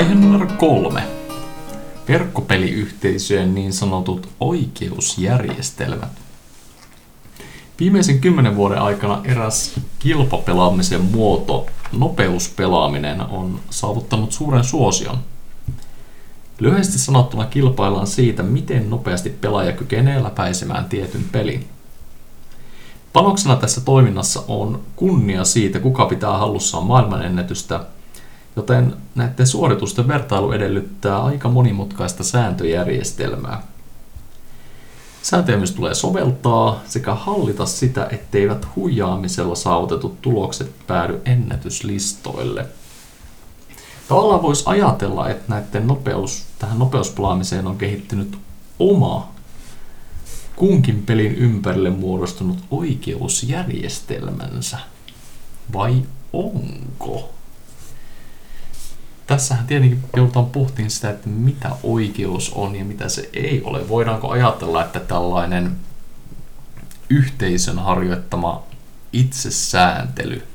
Aihe numero kolme. Verkkopeliyhteisöjen niin sanotut oikeusjärjestelmät. Viimeisen kymmenen vuoden aikana eräs kilpapelaamisen muoto, nopeuspelaaminen, on saavuttanut suuren suosion. Lyhyesti sanottuna kilpaillaan siitä, miten nopeasti pelaaja kykenee läpäisemään tietyn pelin. Panoksena tässä toiminnassa on kunnia siitä, kuka pitää hallussaan maailmanennätystä, joten näiden suoritusten vertailu edellyttää aika monimutkaista sääntöjärjestelmää. Sääntöjä myös tulee soveltaa sekä hallita sitä, etteivät huijaamisella saavutetut tulokset päädy ennätyslistoille. Tavallaan voisi ajatella, että näiden nopeus, tähän nopeuspelaamiseen on kehittynyt oma kunkin pelin ympärille muodostunut oikeusjärjestelmänsä. Vai onko? Tässähän tietenkin joudutaan pohtimaan sitä, että mitä oikeus on ja mitä se ei ole. Voidaanko ajatella, että tällainen yhteisön harjoittama itsesääntely,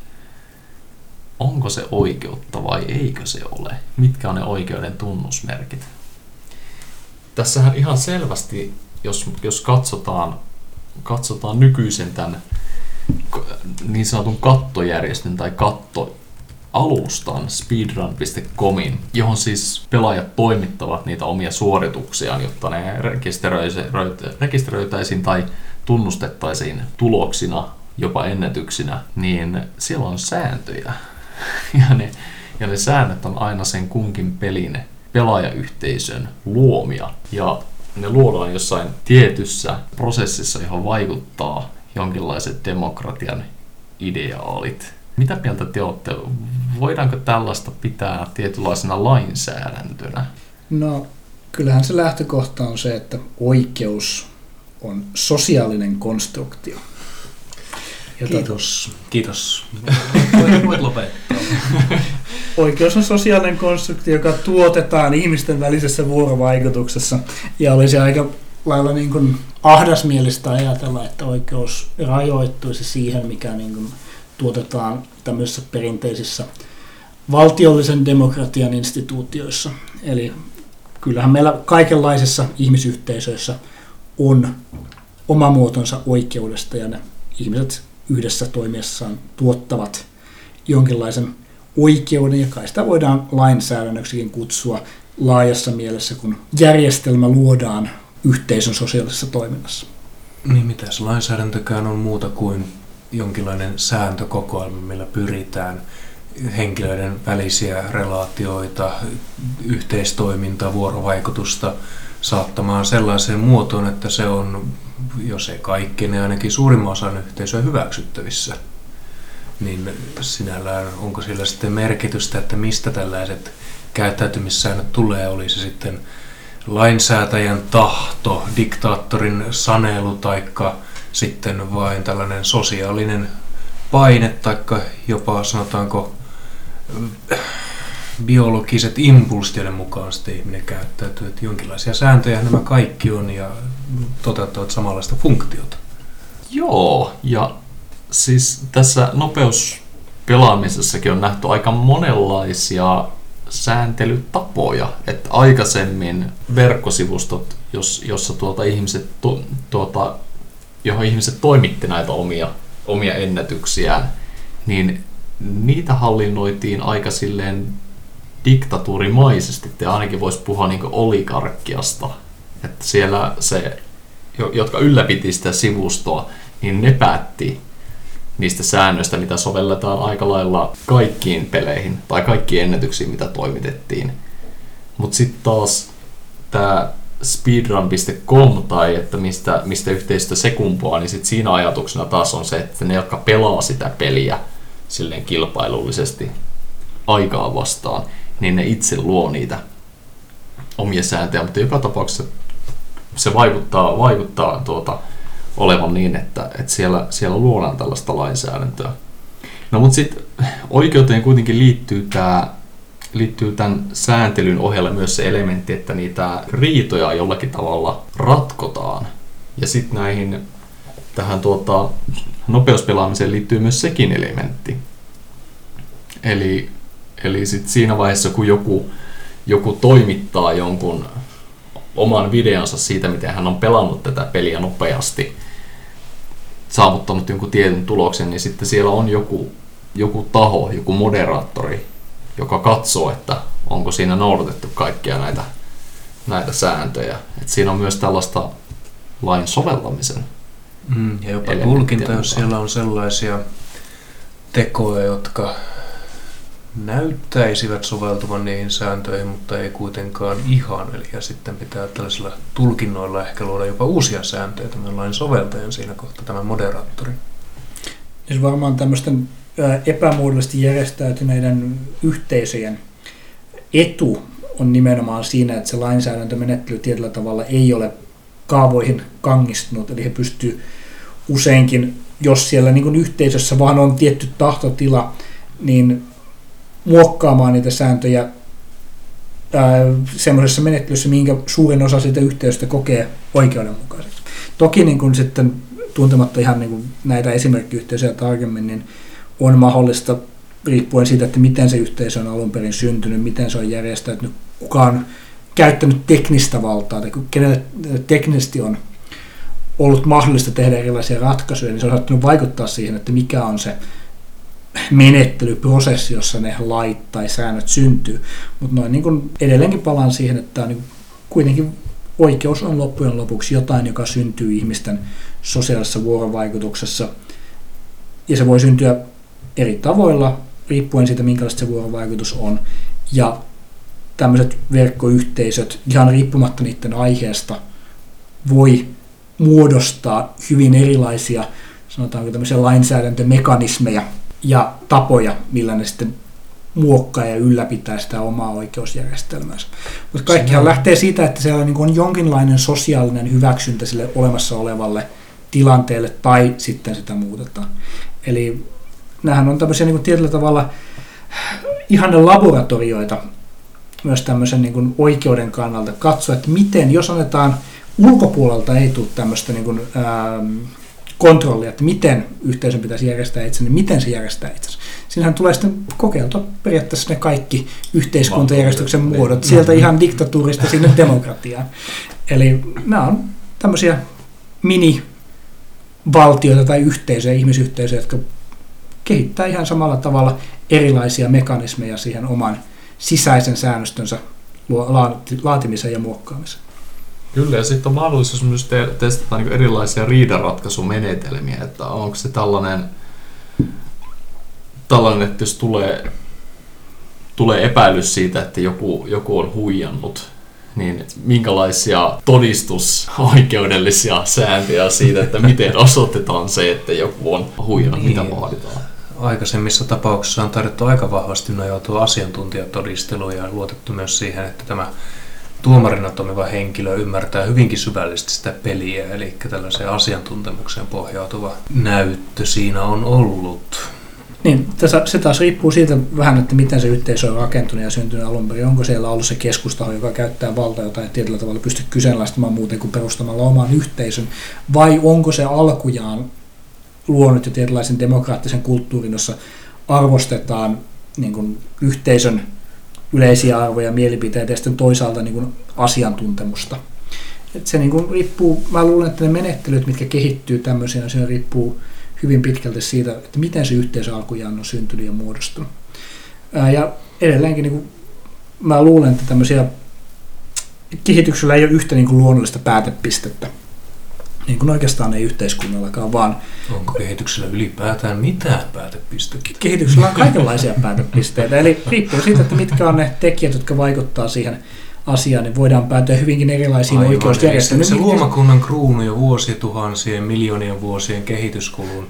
onko se oikeutta vai eikö se ole? Mitkä on ne oikeuden tunnusmerkit? Tässähän ihan selvästi jos, jos katsotaan, katsotaan nykyisen tämän niin sanotun kattojärjestön tai katto alustan speedrun.comin, johon siis pelaajat toimittavat niitä omia suorituksiaan, jotta ne rekisteröitäisiin tai tunnustettaisiin tuloksina, jopa ennätyksinä, niin siellä on sääntöjä. Ja ne, ja ne säännöt on aina sen kunkin pelin pelaajayhteisön luomia. Ja ne luodaan jossain tietyssä prosessissa, johon vaikuttaa jonkinlaiset demokratian ideaalit. Mitä mieltä te olette? Voidaanko tällaista pitää tietynlaisena lainsäädäntönä? No, kyllähän se lähtökohta on se, että oikeus on sosiaalinen konstruktio. Jota... Kiitos. Kiitos. Voit lopettaa. Oikeus on sosiaalinen konstruktio, joka tuotetaan ihmisten välisessä vuorovaikutuksessa. Ja olisi aika lailla niin kuin ahdasmielistä ajatella, että oikeus rajoittuisi siihen, mikä niin kuin tuotetaan tämmöisissä perinteisissä valtiollisen demokratian instituutioissa. Eli kyllähän meillä kaikenlaisissa ihmisyhteisöissä on oma muotonsa oikeudesta ja ne ihmiset yhdessä toimiessaan tuottavat jonkinlaisen oikeuden, ja kai sitä voidaan lainsäädännöksikin kutsua laajassa mielessä, kun järjestelmä luodaan yhteisön sosiaalisessa toiminnassa. Niin mitäs lainsäädäntökään on muuta kuin jonkinlainen sääntökokoelma, millä pyritään henkilöiden välisiä relaatioita, yhteistoimintaa, vuorovaikutusta saattamaan sellaiseen muotoon, että se on, jos ei kaikki, niin ainakin suurimman osan yhteisöä hyväksyttävissä. Niin sinällään onko sillä sitten merkitystä, että mistä tällaiset käyttäytymissäännöt tulee, oli se sitten lainsäätäjän tahto, diktaattorin sanelu taikka sitten vain tällainen sosiaalinen paine taikka jopa sanotaanko biologiset impulssit, joiden mukaan sitten ihminen käyttäytyy. Että jonkinlaisia sääntöjä nämä kaikki on ja toteuttavat samanlaista funktiota. Joo, ja siis tässä nopeuspelaamisessakin on nähty aika monenlaisia sääntelytapoja. Että aikaisemmin verkkosivustot, jos, jossa tuota ihmiset, tu, tuota, johon ihmiset toimitti näitä omia, omia ennätyksiään, niin niitä hallinnoitiin aika silleen diktatuurimaisesti, että ainakin voisi puhua niin oligarkkiasta. Että siellä se, jotka ylläpiti sitä sivustoa, niin ne päätti niistä säännöistä, mitä sovelletaan aika lailla kaikkiin peleihin tai kaikkiin ennätyksiin, mitä toimitettiin. Mutta sitten taas tämä speedrun.com tai että mistä, mistä yhteistyö se kumpuaa, niin sit siinä ajatuksena taas on se, että ne, jotka pelaa sitä peliä silleen kilpailullisesti aikaa vastaan, niin ne itse luo niitä omia sääntöjä, mutta joka tapauksessa se vaikuttaa, vaikuttaa tuota, olevan niin, että, että siellä, siellä luodaan tällaista lainsäädäntöä. No mutta sitten oikeuteen kuitenkin liittyy tämä liittyy tämän sääntelyn ohella myös se elementti, että niitä riitoja jollakin tavalla ratkotaan. Ja sitten näihin tähän tuota, nopeuspelaamiseen liittyy myös sekin elementti. Eli, eli sit siinä vaiheessa, kun joku, joku toimittaa jonkun oman videonsa siitä, miten hän on pelannut tätä peliä nopeasti, saavuttanut jonkun tietyn tuloksen, niin sitten siellä on joku, joku taho, joku moderaattori, joka katsoo, että onko siinä noudatettu kaikkia näitä, näitä sääntöjä. Et siinä on myös tällaista lain soveltamisen Mm, ja jopa tulkinta, jos siellä on sellaisia tekoja, jotka näyttäisivät soveltuvan niihin sääntöihin, mutta ei kuitenkaan ihan. Eli ja sitten pitää tällaisilla tulkinnoilla ehkä luoda jopa uusia sääntöjä tämän lain soveltajan siinä kohtaa, tämä moderaattori. Siis varmaan tämmöisten epämuodollisesti järjestäytyneiden yhteisöjen etu on nimenomaan siinä, että se lainsäädäntömenettely tietyllä tavalla ei ole kaavoihin kangistunut, eli he pystyy useinkin, jos siellä niin kuin yhteisössä vaan on tietty tahtotila, niin muokkaamaan niitä sääntöjä semmoisessa menettelyssä, minkä suurin osa siitä yhteisöstä kokee oikeudenmukaiseksi. Toki niin kuin sitten tuntematta ihan niin kuin näitä esimerkkiyhteisöjä tarkemmin, niin on mahdollista riippuen siitä, että miten se yhteisö on alun perin syntynyt, miten se on järjestäytynyt, kuka on käyttänyt teknistä valtaa, tai kenelle teknisesti on ollut mahdollista tehdä erilaisia ratkaisuja, niin se on saattanut vaikuttaa siihen, että mikä on se menettelyprosessi, jossa ne lait tai säännöt syntyy. Mutta noin niin kuin edelleenkin palaan siihen, että niin kuitenkin oikeus on loppujen lopuksi jotain, joka syntyy ihmisten sosiaalisessa vuorovaikutuksessa. Ja se voi syntyä eri tavoilla, riippuen siitä, minkälaista se vuorovaikutus on. Ja tämmöiset verkkoyhteisöt, ihan riippumatta niiden aiheesta, voi muodostaa hyvin erilaisia, sanotaanko tämmöisiä lainsäädäntömekanismeja ja tapoja, millä ne sitten muokkaa ja ylläpitää sitä omaa oikeusjärjestelmäänsä. Mutta kaikkihan on... lähtee siitä, että siellä niin on jonkinlainen sosiaalinen hyväksyntä sille olemassa olevalle tilanteelle tai sitten sitä muutetaan. Eli nämähän on tämmöisiä niin tietyllä tavalla ihan laboratorioita myös tämmöisen niin kuin oikeuden kannalta katsoa, että miten, jos annetaan ulkopuolelta ei tule tämmöistä niin kuin, ähm, kontrollia, että miten yhteisön pitäisi järjestää itse, niin miten se järjestää itse. Siinähän tulee sitten kokeiltua periaatteessa ne kaikki yhteiskuntajärjestyksen muodot, sieltä ihan diktatuurista sinne demokratiaan. Eli nämä on tämmöisiä mini-valtioita tai yhteisöjä, ihmisyhteisöjä, jotka kehittää ihan samalla tavalla erilaisia mekanismeja siihen oman sisäisen säännöstönsä laatimiseen ja muokkaamiseen. Kyllä, ja sitten on mahdollisuus myös te- testata niin erilaisia riidanratkaisumenetelmiä, että onko se tällainen, tällainen että jos tulee, tulee epäilys siitä, että joku, joku on huijannut, niin minkälaisia todistusoikeudellisia sääntöjä siitä, että miten osoitetaan se, että joku on huijannut, niin. mitä vaaditaan aikaisemmissa tapauksissa on tarjottu aika vahvasti nojautua asiantuntijatodisteluun ja luotettu myös siihen, että tämä tuomarina toimiva henkilö ymmärtää hyvinkin syvällisesti sitä peliä, eli tällaiseen asiantuntemukseen pohjautuva näyttö siinä on ollut. Niin, tässä, se taas riippuu siitä vähän, että miten se yhteisö on rakentunut ja syntynyt alun perin. Onko siellä ollut se keskustaho, joka käyttää valtaa, jota ei tietyllä tavalla pysty kyseenalaistamaan muuten kuin perustamalla oman yhteisön, vai onko se alkujaan luonut jo tietynlaisen demokraattisen kulttuurin, jossa arvostetaan niin kuin yhteisön yleisiä arvoja, mielipiteitä ja sitten toisaalta niin kuin asiantuntemusta. Et se niin kuin riippuu, mä luulen, että ne menettelyt, mitkä kehittyy tämmöisenä, se riippuu hyvin pitkälti siitä, että miten se yhteisö alkujaan on syntynyt ja muodostunut. Ja edelleenkin niin kuin, mä luulen, että tämmöisiä kehityksellä ei ole yhtä niin kuin luonnollista päätepistettä niin kuin oikeastaan ei yhteiskunnallakaan, vaan... Onko kehityksellä ylipäätään mitään päätepisteitä? Kehityksellä on kaikenlaisia päätepisteitä, eli riippuu siitä, että mitkä on ne tekijät, jotka vaikuttaa siihen asiaan, niin voidaan päätyä hyvinkin erilaisiin oikeusjärjestelmiin. Se luomakunnan kruunu jo vuosituhansien, miljoonien vuosien kehityskulun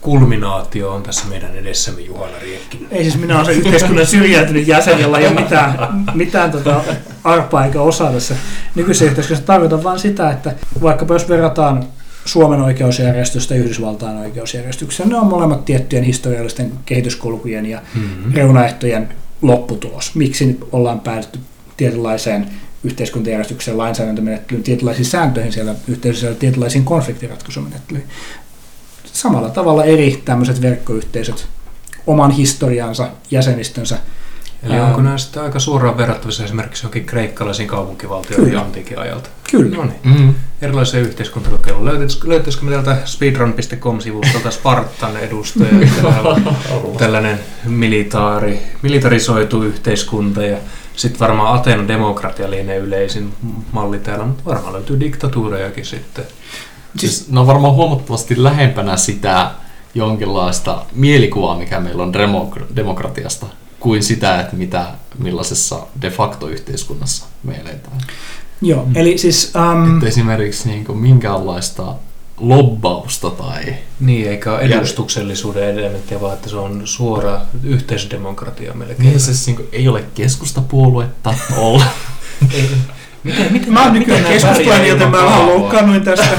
kulminaatio on tässä meidän edessämme Juhana Riekkinen. Ei siis minä olen se yhteiskunnan syrjäytynyt jäsen, jolla ei ole mitään, mitään tota arpaa eikä osaa tässä nykyisessä yhteiskunnassa. Tarkoitan vain sitä, että vaikka jos verrataan Suomen oikeusjärjestystä ja Yhdysvaltain oikeusjärjestykseen, ne on molemmat tiettyjen historiallisten kehityskulkujen ja mm-hmm. reunaehtojen lopputulos. Miksi ollaan päädytty tietynlaiseen yhteiskuntajärjestykseen, lainsäädäntömenettelyyn, tietynlaisiin sääntöihin siellä yhteisössä tietynlaisiin konfliktiratkaisumenettelyihin samalla tavalla eri tämmöiset verkkoyhteisöt oman historiansa, jäsenistönsä Eli Ää, onko nämä sitten aika suoraan verrattavissa esimerkiksi johonkin kreikkalaisiin kaupunkivaltioihin Kyllä. antiikin ajalta? Kyllä. No niin. Mm. Erilaisia yhteiskuntakokeiluja. Löytyisikö, löytyisikö me täältä speedrun.com-sivustolta Spartan edustaja, tällainen militaari, militarisoitu yhteiskunta ja sitten varmaan Atenan demokratia lienee yleisin malli täällä, mutta varmaan löytyy diktatuurejakin sitten. Siis ne on varmaan huomattavasti lähempänä sitä jonkinlaista mielikuvaa, mikä meillä on demok- demokratiasta, kuin sitä, että mitä, millaisessa de facto yhteiskunnassa me eletään. Joo, Mm. eli siis... Um, Että esimerkiksi niin kuin minkäänlaista lobbausta tai... Niin, eikä ole edustuksellisuuden elementtiä, vaan että se on suora yhteisdemokratia melkein. Niin siis niin kuin, ei ole keskustapuoluetta olla. Ei, miten, miten, Mä oon nykyään keskustalainen, joten mä vähän loukkaannuin tästä.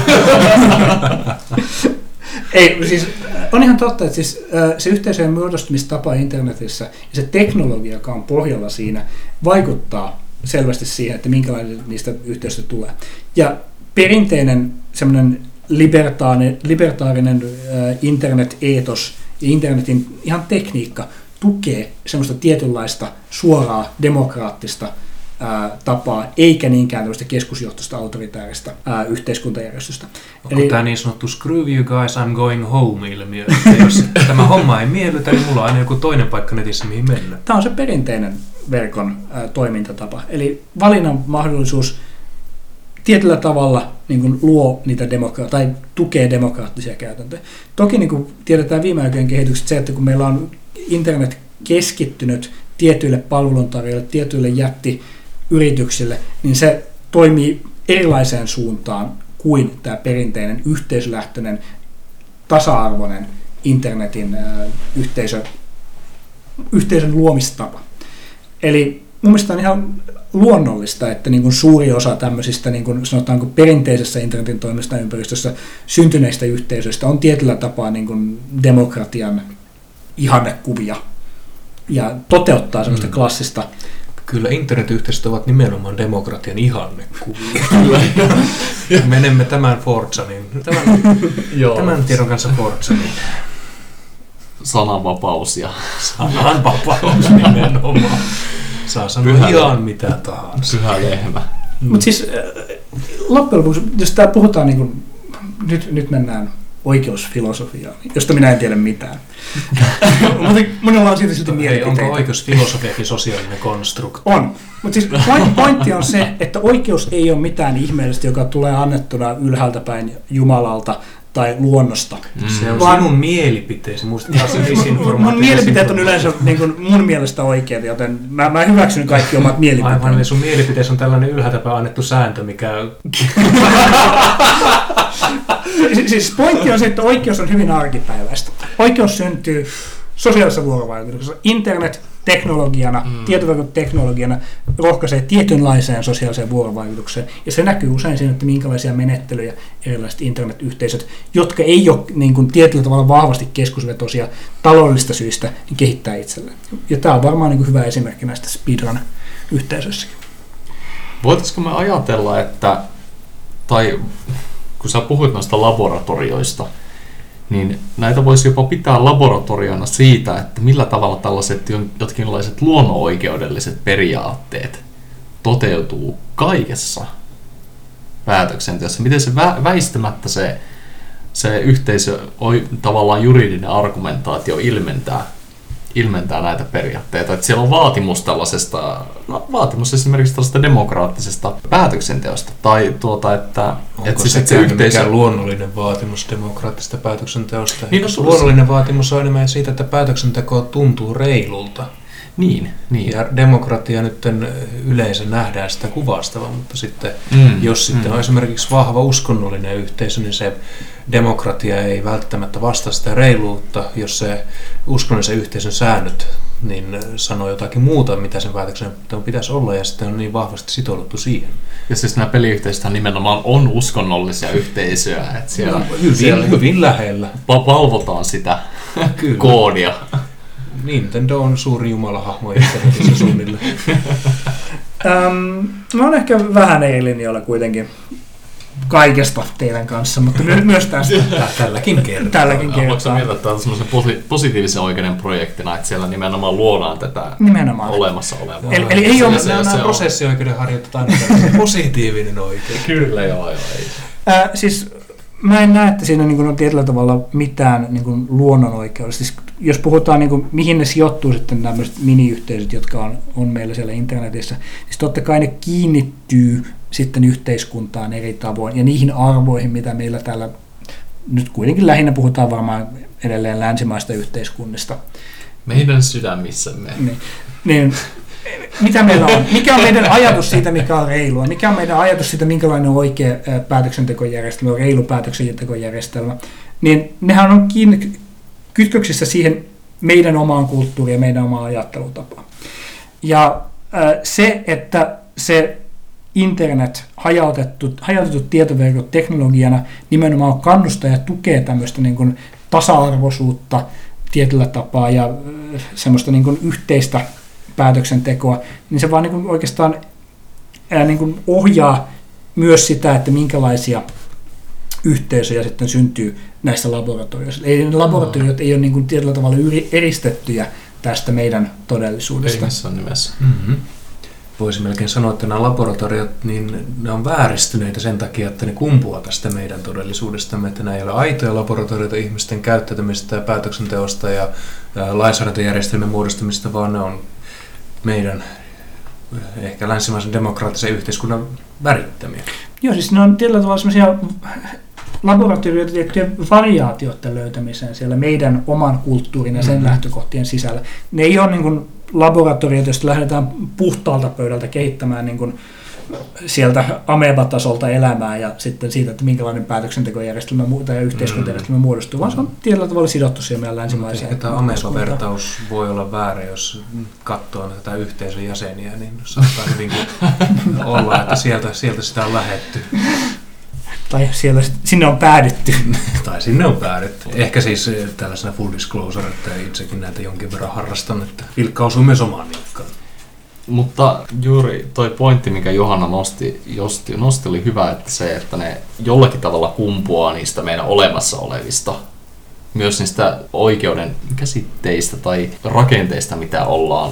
Ei, siis on ihan totta, että siis, äh, se yhteisöjen muodostumistapa internetissä ja se teknologia, joka on pohjalla siinä, vaikuttaa selvästi siihen, että minkälainen niistä yhteisöistä tulee. Ja perinteinen semmoinen libertaarinen, libertaarinen äh, internet-eetos ja internetin ihan tekniikka tukee semmoista tietynlaista suoraa demokraattista ää, tapaa, eikä niinkään tämmöistä keskusjohtoista autoritääristä ää, yhteiskuntajärjestystä. Onko Eli- tämä niin sanottu screw you guys, I'm going home-ilmiö? Että jos tämä homma ei miellytä, niin mulla on aina joku toinen paikka netissä, mihin mennä. Tämä on se perinteinen verkon ää, toimintatapa. Eli valinnan mahdollisuus tietyllä tavalla niin kuin luo niitä demokra- tai tukee demokraattisia käytäntöjä. Toki niin kuin tiedetään viime aikojen kehitykset se, että kun meillä on internet keskittynyt tietyille palveluntarjoajille, tietyille jättiyrityksille, niin se toimii erilaiseen suuntaan kuin tämä perinteinen yhteisölähtöinen, tasa-arvoinen internetin yhteisö, yhteisön luomistapa. Eli mun mielestä on ihan luonnollista, että niin kuin suuri osa tämmöisistä niin kuin sanotaanko perinteisessä internetin toimista ympäristössä syntyneistä yhteisöistä on tietyllä tapaa niin kuin demokratian ihannekuvia ja toteuttaa semmoista Mm. klassista Kyllä internetyhteisöt ovat nimenomaan demokratian ihannekuvia. Menemme tämän Forzanin, tämän, Joo. tämän tiedon kanssa Forzanin. Sananvapaus ja Sananvapaus nimenomaan. Saa sanoa Pyhä. ihan mitä tahansa. pyhä lehmä. Mutta siis äh, loppujen lopuksi, jos tää puhutaan niin kuin, nyt, nyt mennään oikeusfilosofiaan, josta minä en tiedä mitään. Mutta minulla on siitä silti mielipiteitä. onko oikeusfilosofiakin sosiaalinen konstrukti? On. Mutta siis point, pointti on se, että oikeus ei ole mitään ihmeellistä, joka tulee annettuna ylhäältä päin Jumalalta tai luonnosta. Se on Vaan- sinun mielipiteesi, muista taas se disinformaatio. Mun mielipiteet on yleensä niin kuin mun mielestä oikeita, joten mä, mä hyväksyn kaikki omat Aivan, mielipiteet. eli sun mielipiteessä on tällainen ylhäältä päin annettu sääntö, mikä... Si- Siis pointti on se, että oikeus on hyvin arkipäiväistä. Oikeus syntyy sosiaalisessa vuorovaikutuksessa. Internet teknologiana, mm. tietoverkon teknologiana rohkaisee tietynlaiseen sosiaaliseen vuorovaikutukseen. Ja se näkyy usein siinä, että minkälaisia menettelyjä erilaiset internetyhteisöt, jotka ei ole niin kuin, tietyllä tavalla vahvasti keskusvetoisia taloudellista syistä, niin kehittää itselleen. Ja tämä on varmaan niin kuin, hyvä esimerkki näistä speedrun-yhteisöissäkin. Voitaisiko me ajatella, että, tai kun sä puhuit noista laboratorioista, niin näitä voisi jopa pitää laboratoriona siitä, että millä tavalla tällaiset jotkinlaiset luonnonoikeudelliset periaatteet toteutuu kaikessa päätöksenteossa. Miten se vä- väistämättä se, se yhteisö, tavallaan juridinen argumentaatio ilmentää, ilmentää näitä periaatteita. Että siellä on vaatimus tällaisesta, no, vaatimus esimerkiksi tällaisesta demokraattisesta päätöksenteosta. Tai tuota, että, Onko että se, siis, se että se yhteisö... mikään luonnollinen vaatimus demokraattisesta päätöksenteosta? Niin, no, Niin, se- luonnollinen vaatimus on enemmän siitä, että päätöksenteko tuntuu reilulta. Niin, niin. Ja demokratia nyt yleensä nähdään sitä kuvastava, mutta sitten Mm, jos sitten mm. on esimerkiksi vahva uskonnollinen yhteisö, niin se demokratia ei välttämättä vastaa sitä reiluutta, jos se uskonnollisen yhteisön säännöt niin sanoo jotakin muuta, mitä sen päätöksenteon pitäisi olla, ja sitten on niin vahvasti sitouduttu siihen. Ja siis nämä peliyhteisöt nimenomaan on uskonnollisia yhteisöjä, että siellä, Hyvin, siellä hyvin lähellä. valvotaan sitä Kyllä. koodia. Nintendo on suuri jumalahahmo internetissä suunnilleen. Ähm, mä oon ehkä vähän eri linjoilla kuitenkin. kaikesta teidän kanssa, mutta my- myös tästä. Tä- Tälläkin kertaa. Tälläkin kertaa. mieltä, että tämä on semmoisen posi- positiivisen oikeuden projektina, että siellä nimenomaan luodaan tätä Nimenomaan. olemassa olevaa? Eli- eli ei ole- se- Nämä, se nämä on- prosessioikeuden harjoitetaan tällainen positiivinen oikeus. Kyllä, joo, joo. Ei. Ää, siis mä en näe, että siinä niin kuin on tietyllä tavalla mitään niin kuin luonnonoikeudesta. Siis jos puhutaan, niin kuin, mihin ne sijoittuu sitten tämmöiset miniyhteisöt, jotka on, on meillä siellä internetissä, niin totta kai ne kiinnittyy sitten yhteiskuntaan eri tavoin ja niihin arvoihin, mitä meillä täällä nyt kuitenkin lähinnä puhutaan varmaan edelleen länsimaista yhteiskunnista. Meidän sydämissämme. Niin, niin mitä meillä on? Mikä on meidän ajatus siitä, mikä on reilua? Mikä on meidän ajatus siitä, minkälainen on oikea ää, päätöksentekojärjestelmä, reilu päätöksentekojärjestelmä? Niin nehän on kiinni kytköksissä siihen meidän omaan kulttuuriin ja meidän omaan ajattelutapaan. Ja se, että se internet, hajautettu, hajautetut tietoverkot teknologiana nimenomaan kannustaa ja tukee tämmöistä niin kuin tasa-arvoisuutta tietyllä tapaa ja semmoista niin kuin yhteistä päätöksentekoa, niin se vaan niin kuin oikeastaan niin kuin ohjaa myös sitä, että minkälaisia yhteisöjä sitten syntyy näissä laboratorioissa. Ei, ne laboratoriot ei ole niin kuin tietyllä tavalla eristettyjä tästä meidän Ei todellisuudesta. missään nimessä. Mm-hmm. Voisi melkein sanoa, että nämä laboratoriot, niin ne on vääristyneitä sen takia, että ne kumpuaa tästä meidän todellisuudestamme, että nämä ei ole aitoja laboratorioita ihmisten käyttäytymistä ja päätöksenteosta ja ää, lainsäädäntöjärjestelmän muodostamista, vaan ne on meidän eh, ehkä länsimaisen demokraattisen yhteiskunnan värittämiä. Joo, siis ne on tietyllä tavalla semmoisia laboratorioita tiettyjen variaatioiden löytämiseen siellä meidän oman kulttuurin ja sen Mhm. lähtökohtien sisällä. Ne ei ole niin kuin laboratorioita, joista lähdetään puhtaalta pöydältä kehittämään niin kuin sieltä amebatasolta elämää ja sitten siitä, että minkälainen päätöksentekojärjestelmä tai yhteiskuntajärjestelmä muodostuu, vaan se on tietyllä tavalla sidottu siihen meidän länsimaiseen. Ehkä tämä. Ameba-vertaus voi olla väärä, jos katsoo tätä yhteisön jäseniä, niin saattaa hyvinkin olla, että sieltä, sieltä sitä on lähetty. Tai siellä, sinne on päädytty. Tai sinne on päädytty. Ehkä siis eh, tällaisena full disclosure, että itsekin näitä jonkin verran harrastan, että Vilkka osuu myös omaan nilkkaan. Mutta juuri toi pointti, mikä Johanna nosti, josti, nosti oli hyvä, että se, että ne jollakin tavalla kumpuaa niistä meidän olemassa olevista, myös niistä oikeuden käsitteistä tai rakenteista, mitä ollaan,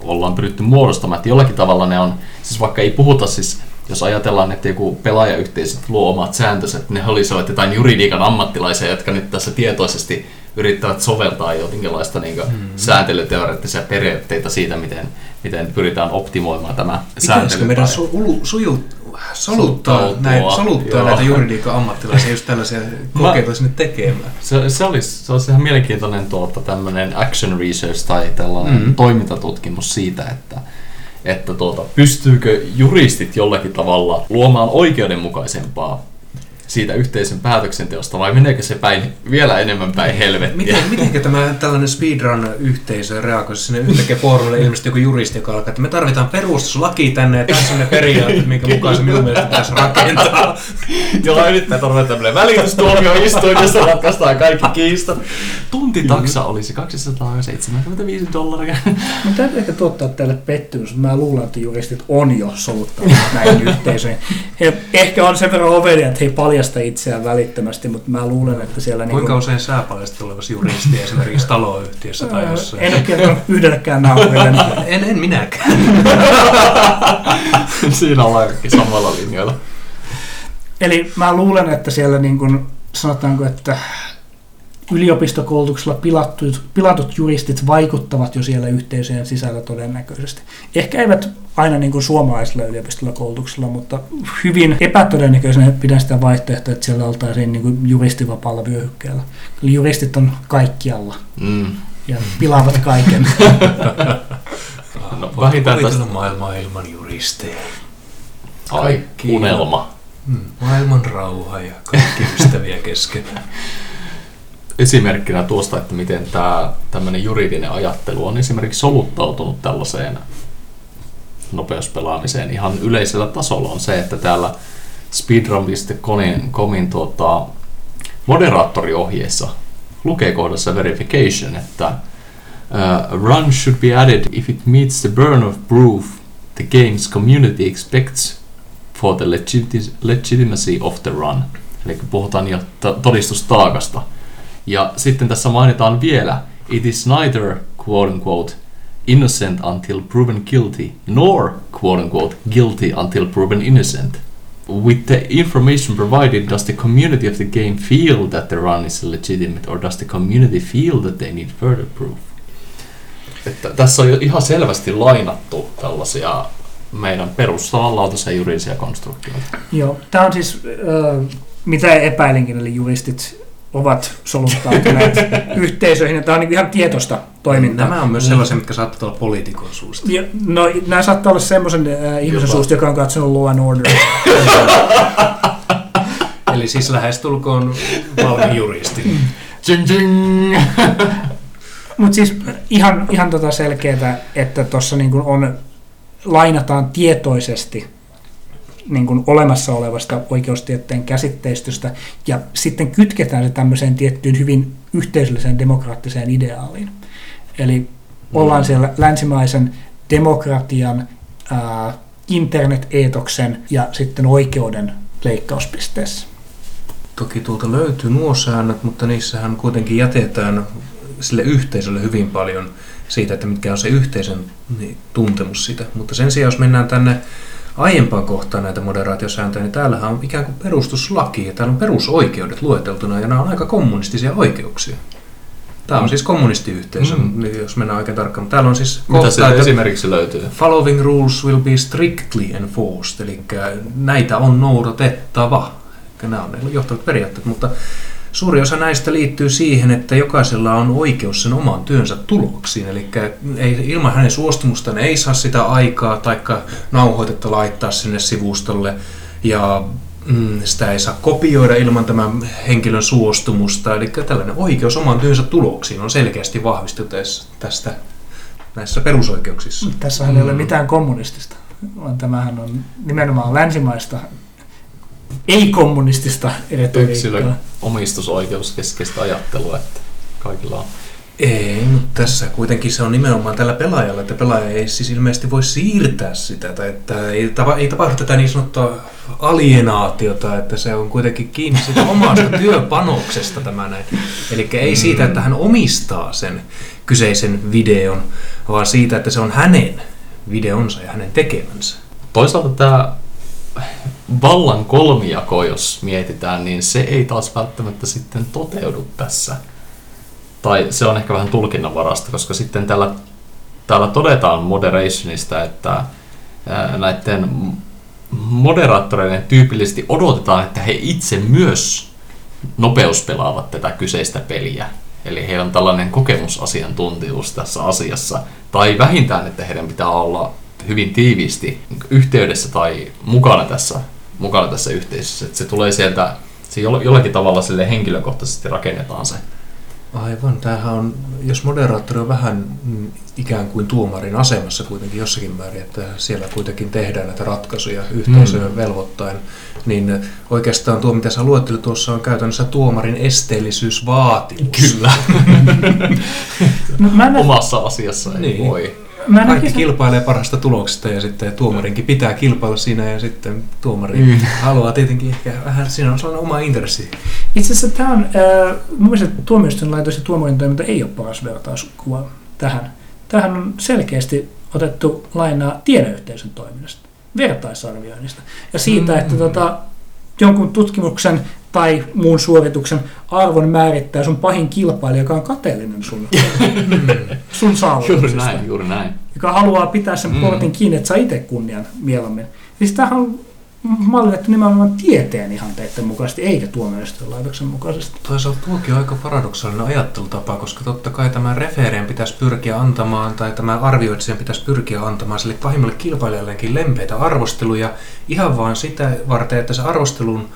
ollaan pyritty muodostamaan. Että jollakin tavalla ne on, siis vaikka ei puhuta siis jos ajatellaan, että joku pelaajayhteisö luo omat sääntönsä, että ne olisivat jotain juridiikan ammattilaisia, jotka nyt tässä tietoisesti yrittävät soveltaa jotenkinlaista niin hmm. sääntelyteoreettisia periaatteita siitä, miten, miten pyritään optimoimaan tämä sääntely. meidän su- suju, soluttaa, näin, soluttaa näitä juridiikan ammattilaisia just tällaisia kokeita sinne tekemään? Se, se, olisi, se olisi ihan mielenkiintoinen tuota, tämmöinen action research tai tällainen Mm. mm. toimintatutkimus siitä, että, että tuota, pystyykö juristit jollakin tavalla luomaan oikeudenmukaisempaa siitä yhteisön päätöksenteosta vai meneekö se päin, vielä enemmän päin helvettiä? Miten, mitenkä tämä tällainen speedrun-yhteisö reagoisi sinne yhtäkkiä foorumille ilmeisesti joku juristi, joka alkaa, että me tarvitaan perustuslaki tänne ja tässä on ne periaatteet, minkä mukaan se minun mielestä pitäisi rakentaa. jolla yrittää torvata tämmöinen välitystuomioistuin, jossa ratkaistaan kaikki kiistat. Tuntitaksa olisi 275 dollaria. Mun täytyy ehkä tuottaa teille pettymys, mutta mä luulen, että juristit on jo soluttanut näihin yhteisöihin. He ehkä on sen verran ovelia, että he ei paljasta itseään välittömästi, mutta mä luulen, että siellä... Kuinka niinku- usein sä paljastat olevasi juristi esimerkiksi taloyhtiössä tai jossain? En ole kertonut yhdellekään naapurille. En, en minäkään. Siinä ollaan kaikki samalla linjoilla. Eli mä luulen, että siellä niin kuin, sanotaanko, että yliopistokoulutuksella pilattut, pilatut juristit vaikuttavat jo siellä yhteisöjen sisällä todennäköisesti. Ehkä eivät aina niin kuin suomalaisella yliopistolla koulutuksella, mutta hyvin epätodennäköisenä pidän sitä vaihtoehtoa, että siellä oltaisiin niin kuin juristivapaalla vyöhykkeellä. Eli juristit on kaikkialla Mm. ja pilaavat kaiken. No, vähintään tästä maailmaa ilman juristeja. ai, Kaikki. unelma. Hmm. Maailman rauha ja kaikki ystäviä keskenään. Esimerkkinä tuosta, että miten tämä tämmöinen juridinen ajattelu on esimerkiksi soluttautunut tällaiseen nopeuspelaamiseen ihan yleisellä tasolla on se, että täällä speedrun.comin tuota, moderaattoriohjeessa lukee kohdassa verification, että uh, run should be added if it meets the burn of proof the game's community expects for the legiti- legitimacy of the run. Eli puhutaan jo to- todistustaakasta. Ja sitten tässä mainitaan vielä, it is neither quote unquote innocent until proven guilty, nor quote unquote guilty until proven innocent. With the information provided, does the community of the game feel that the run is legitimate, or does the community feel that they need further proof? Että tässä on jo ihan selvästi lainattu tällaisia meidän perustavanlaatuisia juridisia konstruktioita. Joo, tämä on siis, äh, mitä epäilinkin, eli juristit ovat soluttautuneet yhteisöihin, ja tämä on niin ihan tietoista toimintaa. Nämä on myös sellaisia, mitkä saattavat olla poliitikon suusta. Ja, no, nämä saattaa olla semmoisen äh, ihmisen Jopa. suusta, joka on katsonut Law and Order. Eli siis lähestulkoon valmi juristi. Mutta siis ihan, ihan tota selkeää, että tuossa niin on, lainataan tietoisesti niin kuin olemassa olevasta oikeustieteen käsitteistöstä ja sitten kytketään se tämmöiseen tiettyyn hyvin yhteisölliseen demokraattiseen ideaaliin. Eli ollaan siellä länsimaisen demokratian, ää, internet-eetoksen ja sitten oikeuden leikkauspisteessä. Toki tuolta löytyy nuo säännöt, mutta niissähän kuitenkin jätetään sille yhteisölle hyvin paljon siitä, että mitkä on se yhteisön niin, tuntemus siitä. Mutta sen sijaan, jos mennään tänne aiempaan kohtaan näitä moderaatiosääntöjä, niin täällähän on ikään kuin perustuslaki ja täällä on perusoikeudet lueteltuna ja nämä on aika kommunistisia oikeuksia. Tämä on siis kommunistiyhteisö, Mm. jos mennään oikein tarkkaan. Täällä on siis Mitä kohta, se että esimerkiksi löytyy? Following rules will be strictly enforced, eli näitä on noudatettava. Nämä on ne johtavat periaatteet, mutta suuri osa näistä liittyy siihen, että jokaisella on oikeus sen oman työnsä tuloksiin. Eli ei, ilman hänen suostumustaan ei saa sitä aikaa tai nauhoitetta laittaa sinne sivustolle ja mm, sitä ei saa kopioida ilman tämän henkilön suostumusta. Eli tällainen oikeus oman työnsä tuloksiin on selkeästi vahvistettu tässä- tästä näissä perusoikeuksissa. Tässähän ei ole Mm. mitään kommunistista, vaan tämähän on nimenomaan länsimaista, ei-kommunistista retoriikkaa. Yksilön omistusoikeus keskeistä ajattelua, että kaikilla on. Ei, mutta tässä kuitenkin se on nimenomaan tällä pelaajalla, että pelaaja ei siis ilmeisesti voi siirtää sitä, tai että ei, tapa, ei tapahdu tätä niin sanottua alienaatiota, että se on kuitenkin kiinni siitä omasta työpanoksesta tämä näin. Eli ei siitä, että hän omistaa sen kyseisen videon, vaan siitä, että se on hänen videonsa ja hänen tekemänsä. Toisaalta tämä vallan kolmijako, jos mietitään, niin se ei taas välttämättä sitten toteudu tässä. Tai se on ehkä vähän tulkinnanvarasta, koska sitten täällä, täällä todetaan moderationista, että näiden moderaattoreiden tyypillisesti odotetaan, että he itse myös nopeuspelaavat tätä kyseistä peliä. Eli heillä on tällainen kokemusasiantuntijuus tässä asiassa. Tai vähintään, että heidän pitää olla hyvin tiiviisti yhteydessä tai mukana tässä, mukana tässä yhteisössä. Että se tulee sieltä, se joll- jollakin tavalla sille henkilökohtaisesti rakennetaan se. Aivan, tämähän on, jos moderaattori on vähän ikään kuin tuomarin asemassa kuitenkin jossakin määrin, että siellä kuitenkin tehdään näitä ratkaisuja yhteisöön Mm. velvoittain, niin oikeastaan tuo, mitä sä luettelit tuossa, on käytännössä tuomarin esteellisyysvaatimus. Kyllä. No, mä en, Omassa asiassa ei Niin. voi. Mä Kaikki oikeastaan- kilpailee parhaasta tuloksesta ja sitten tuomarinkin pitää kilpailla siinä ja sitten tuomari Mm. haluaa tietenkin ehkä vähän, siinä on sellainen oma intressi. Itse asiassa tämä on, äh, mun mielestä tuomioistuinlaitos ja tuomarin toiminta ei ole paras vertauskuva tähän. Tähän on selkeästi otettu lainaa tiedeyhteisön toiminnasta, vertaisarvioinnista ja siitä, että Mm. tota, jonkun tutkimuksen tai muun suorituksen arvon määrittää sun pahin kilpailija, joka on kateellinen sun, sun Juuri saavutuksesta. näin, juuri näin. joka haluaa pitää sen Mm. portin kiinni, että saa itse kunnian mieluummin. Siis tämähän on mallinnettu nimenomaan tieteen ihanteiden mukaisesti, eikä tuomioistuinlaitoksen mukaisesti. Toisaalta tuokin on aika paradoksaalinen ajattelutapa, koska totta kai tämä refereen pitäisi pyrkiä antamaan, tai tämä arvioitsijan pitäisi pyrkiä antamaan sille pahimmalle kilpailijalleenkin lempeitä arvosteluja, ihan vaan sitä varten, että se arvostelun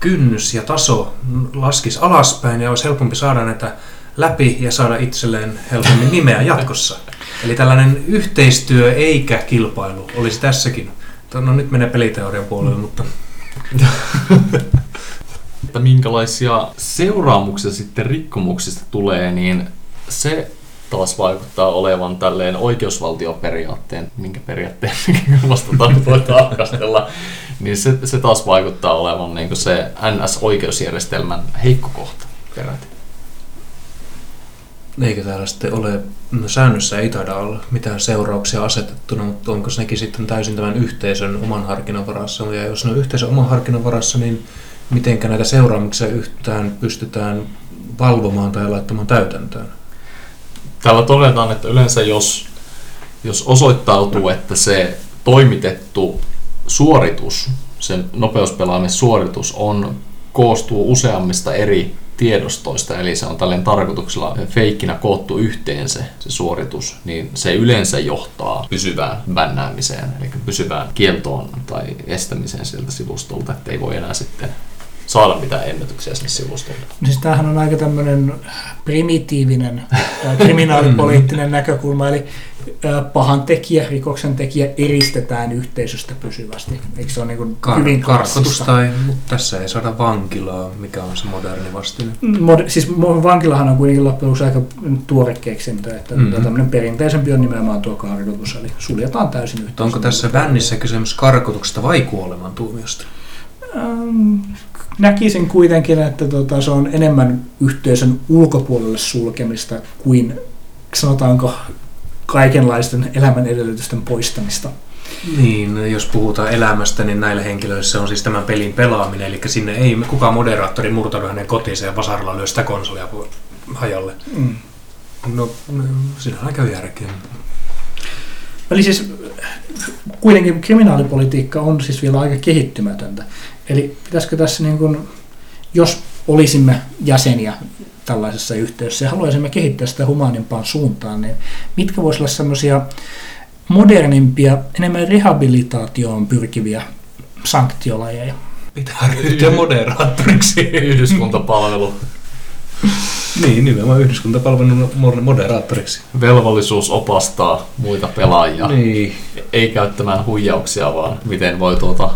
kynnys ja taso laskisi alaspäin ja olisi helpompi saada näitä läpi ja saada itselleen helpommin nimeä jatkossa. Eli tällainen yhteistyö eikä kilpailu olisi tässäkin. No nyt menee peliteorian puolelle, mutta että minkälaisia seuraamuksia sitten rikkomuksista tulee, niin se taas vaikuttaa olevan tälleen oikeusvaltioperiaatteen, minkä periaatteen vastataan voi tarkastella, niin se, se taas vaikuttaa olevan niin se NS-oikeusjärjestelmän heikko kohta peräti. Eikö täällä sitten ole, no säännössä ei taida olla mitään seurauksia asetettuna, mutta onko nekin sitten täysin tämän yhteisön oman harkinnan varassa? Ja jos ne on yhteisön oman harkinnan varassa, niin miten näitä seuraamuksia yhtään pystytään valvomaan tai laittamaan täytäntöön? Täällä todetaan, että yleensä jos, jos osoittautuu, että se toimitettu suoritus, sen nopeuspelaamissuoritus on, koostuu useammista eri tiedostoista, eli se on tällainen tarkoituksella feikkinä koottu yhteen se, se suoritus, niin se yleensä johtaa pysyvään bännäämiseen, eli pysyvään kieltoon tai estämiseen sieltä sivustolta, että ei voi enää sitten saada mitään ennätyksiä sinne sivustolle. Siis tämähän on aika tämmöinen primitiivinen kriminaalipoliittinen näkökulma, eli pahan tekijä, rikoksen tekijä eristetään yhteisöstä pysyvästi. Eikö se ole niin Kar- hyvin Karkotus tai, mutta tässä ei saada vankilaa, mikä on se moderni vastine. Mod, siis vankilahan on kuitenkin loppujen aika tuore keksintö, että mm-hmm. tämmöinen perinteisempi on nimenomaan tuo karkotus, eli suljetaan täysin yhteisöstä. Onko tässä bännissä kysymys karkotuksesta vai kuolemantuomiosta? Ähm, näkisin kuitenkin, että tota, se on enemmän yhteisön ulkopuolelle sulkemista kuin sanotaanko kaikenlaisten elämän edellytysten poistamista. Niin, jos puhutaan elämästä, niin näillä henkilöillä se on siis tämän pelin pelaaminen, eli sinne ei kukaan moderaattori murtaudu hänen kotiinsa ja vasaralla lyö sitä konsolia hajalle. Mm. No, siinä on aika järkeä. Eli siis kuitenkin kriminaalipolitiikka on siis vielä aika kehittymätöntä. Eli pitäisikö tässä, niin kuin, jos olisimme jäseniä tällaisessa yhteydessä ja haluaisimme kehittää sitä humaanimpaan suuntaan, niin mitkä voisivat olla sellaisia modernimpia, enemmän rehabilitaatioon pyrkiviä sanktiolajeja? Pitää ryhtyä moderaattoriksi. Yhdyskuntapalvelu. niin, nimenomaan yhdyskuntapalvelun moderaattoriksi. Velvollisuus opastaa muita pelaajia. Niin. Ei käyttämään huijauksia, vaan miten voi tuota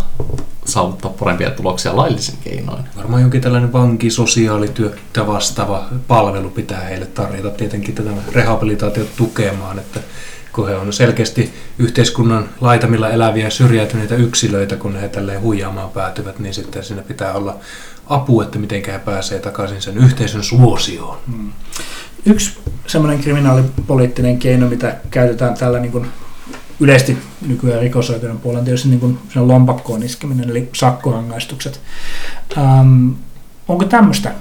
saavuttaa parempia tuloksia laillisin keinoin. Varmaan jonkin tällainen vankisosiaalityötä vastaava palvelu pitää heille tarjota tietenkin tätä rehabilitaatiota tukemaan, että kun he on selkeästi yhteiskunnan laitamilla eläviä syrjäytyneitä yksilöitä, kun he tälleen huijaamaan päätyvät, niin sitten siinä pitää olla apu, että miten he pääsee takaisin sen yhteisön suosioon. Hmm. Yksi semmoinen kriminaalipoliittinen keino, mitä käytetään tällä niin kuin yleisesti nykyään rikosoikeuden puolella tietysti niin kuin lompakkoon iskeminen, eli sakkorangaistukset. Ähm, onko tämmöistä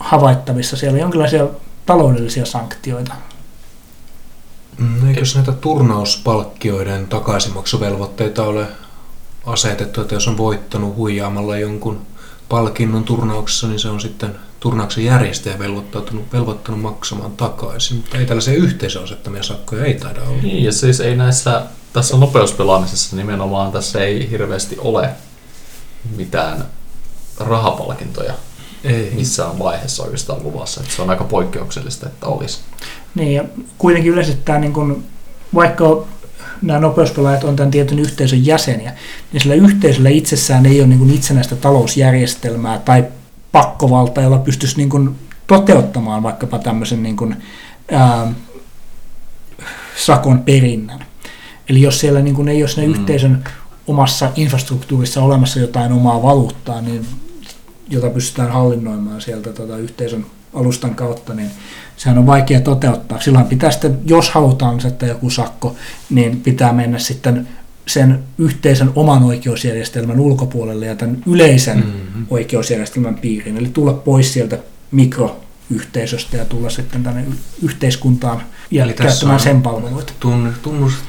havaittavissa siellä, jonkinlaisia taloudellisia sanktioita? Mm, Eikö näitä turnauspalkkioiden takaisinmaksuvelvoitteita ole asetettu, että jos on voittanut huijaamalla jonkun palkinnon turnauksessa, niin se on sitten turnauksen järjestäjä velvoittanut, velvoittanut maksamaan takaisin, mutta ei tällaisia yhteisön asettamia sakkoja ei taida olla. Niin, ja siis ei näissä, tässä nopeuspelaamisessa nimenomaan tässä ei hirveästi ole mitään rahapalkintoja ei. missään vaiheessa oikeastaan luvassa. Että se on aika poikkeuksellista, että olisi. Niin, ja kuitenkin yleisesti tämä, niin kun, vaikka nämä nopeuspelaajat on tämän tietyn yhteisön jäseniä, niin sillä yhteisöllä itsessään ei ole niin kuin itsenäistä talousjärjestelmää tai pakkovalta, jolla pystyisi niin kuin toteuttamaan vaikkapa tämmöisen niin kuin, ää, sakon perinnän. Eli jos siellä niin kuin ei ole mm. yhteisön omassa infrastruktuurissa olemassa jotain omaa valuuttaa, niin, jota pystytään hallinnoimaan sieltä tota, yhteisön alustan kautta, niin sehän on vaikea toteuttaa. Silloin pitää sitten, jos halutaan asettaa joku sakko, niin pitää mennä sitten sen yhteisen oman oikeusjärjestelmän ulkopuolelle ja tämän yleisen mm-hmm. oikeusjärjestelmän piiriin. Eli tulla pois sieltä mikroyhteisöstä ja tulla sitten tänne yhteiskuntaan ja eli käyttämään sen palveluita.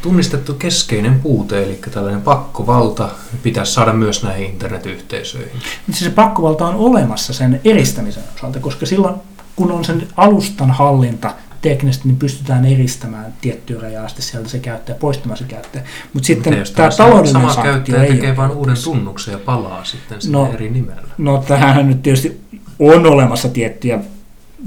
tunnistettu keskeinen puute, eli tällainen pakkovalta pitäisi saada myös näihin internetyhteisöihin. Siis se pakkovalta on olemassa sen eristämisen osalta, koska silloin kun on sen alustan hallinta teknisesti, niin pystytään eristämään tiettyä rajaa asti sieltä se käyttäjä, poistamaan se käyttäjä. Mutta sitten Mutta tämä taloudellinen sama käyttäjä tekee vain uuden tunnuksen ja palaa sitten no, eri nimellä. No tähän nyt tietysti on olemassa tiettyjä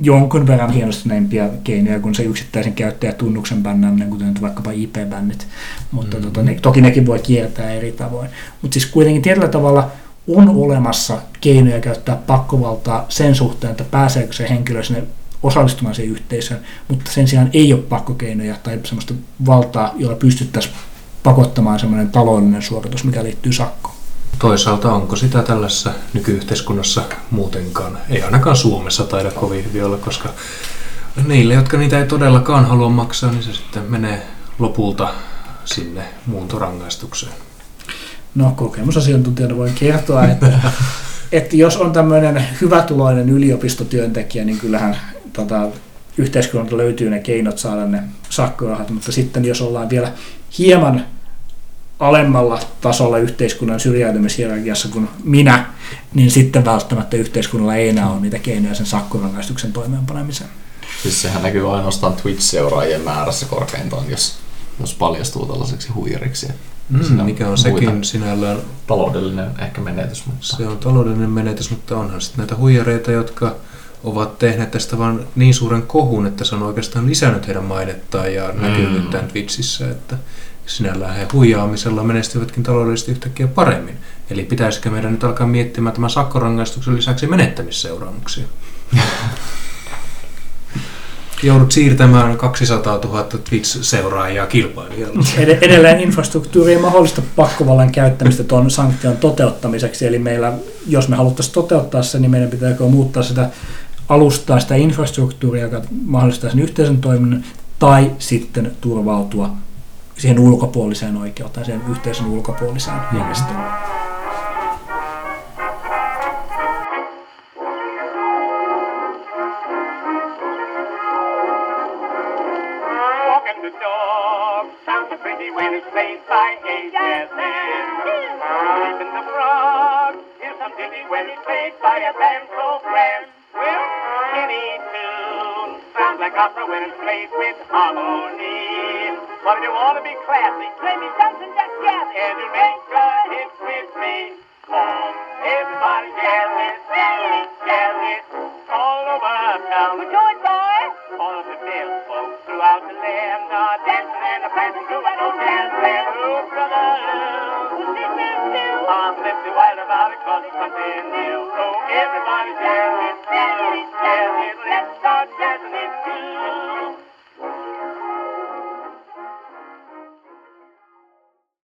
jonkun verran hienostuneimpia keinoja kuin se yksittäisen käyttäjätunnuksen bännääminen, kuten nyt vaikkapa IP-bännit, mutta mm-hmm. tota, ne, toki nekin voi kiertää eri tavoin. Mutta siis kuitenkin tietyllä tavalla on olemassa keinoja käyttää pakkovaltaa sen suhteen, että pääseekö se henkilö sinne osallistumaan siihen yhteisöön, mutta sen sijaan ei ole pakkokeinoja tai sellaista valtaa, jolla pystyttäisiin pakottamaan sellainen taloudellinen suoritus, mikä liittyy sakkoon. Toisaalta onko sitä tällaisessa nykyyhteiskunnassa muutenkaan? Ei ainakaan Suomessa taida kovin hyvin olla, koska niille, jotka niitä ei todellakaan halua maksaa, niin se sitten menee lopulta sinne muuntorangaistukseen. No kokemusasiantuntijana voin kertoa, että, että jos on tämmöinen hyvätuloinen yliopistotyöntekijä, niin kyllähän tota, yhteiskunnalta löytyy ne keinot saada ne sakkorahat, mutta sitten jos ollaan vielä hieman alemmalla tasolla yhteiskunnan syrjäytymishierarkiassa kuin minä, niin sitten välttämättä yhteiskunnalla ei enää ole niitä keinoja sen sakkorangaistuksen toimeenpanemiseen. Siis sehän näkyy ainoastaan Twitch-seuraajien määrässä korkeintaan, jos, jos paljastuu tällaiseksi huijariksi. Mm, mikä on sekin sinällään taloudellinen ehkä menetys. Mutta... Se on taloudellinen menetys, mutta onhan sitten näitä huijareita, jotka ovat tehneet tästä vain niin suuren kohun, että se on oikeastaan lisännyt heidän mainettaan ja mm. näkyvyyttään Twitchissä, että sinällään he huijaamisella menestyvätkin taloudellisesti yhtäkkiä paremmin. Eli pitäisikö meidän nyt alkaa miettimään tämän sakkorangaistuksen lisäksi menettämisseuraamuksia? Joudut siirtämään 200 000 Twitch-seuraajaa kilpailijalle. Edelleen infrastruktuuri ei mahdollista pakkovallan käyttämistä tuon sanktion toteuttamiseksi. Eli meillä, jos me haluttaisiin toteuttaa se, niin meidän pitääkö muuttaa sitä alustaa sitä infrastruktuuria, joka mahdollistaa sen yhteisen toiminnan, tai sitten turvautua siihen ulkopuoliseen oikeuteen, siihen yhteisön ulkopuoliseen järjestelmään. When it's played with harmony. But if you want to be classy, play me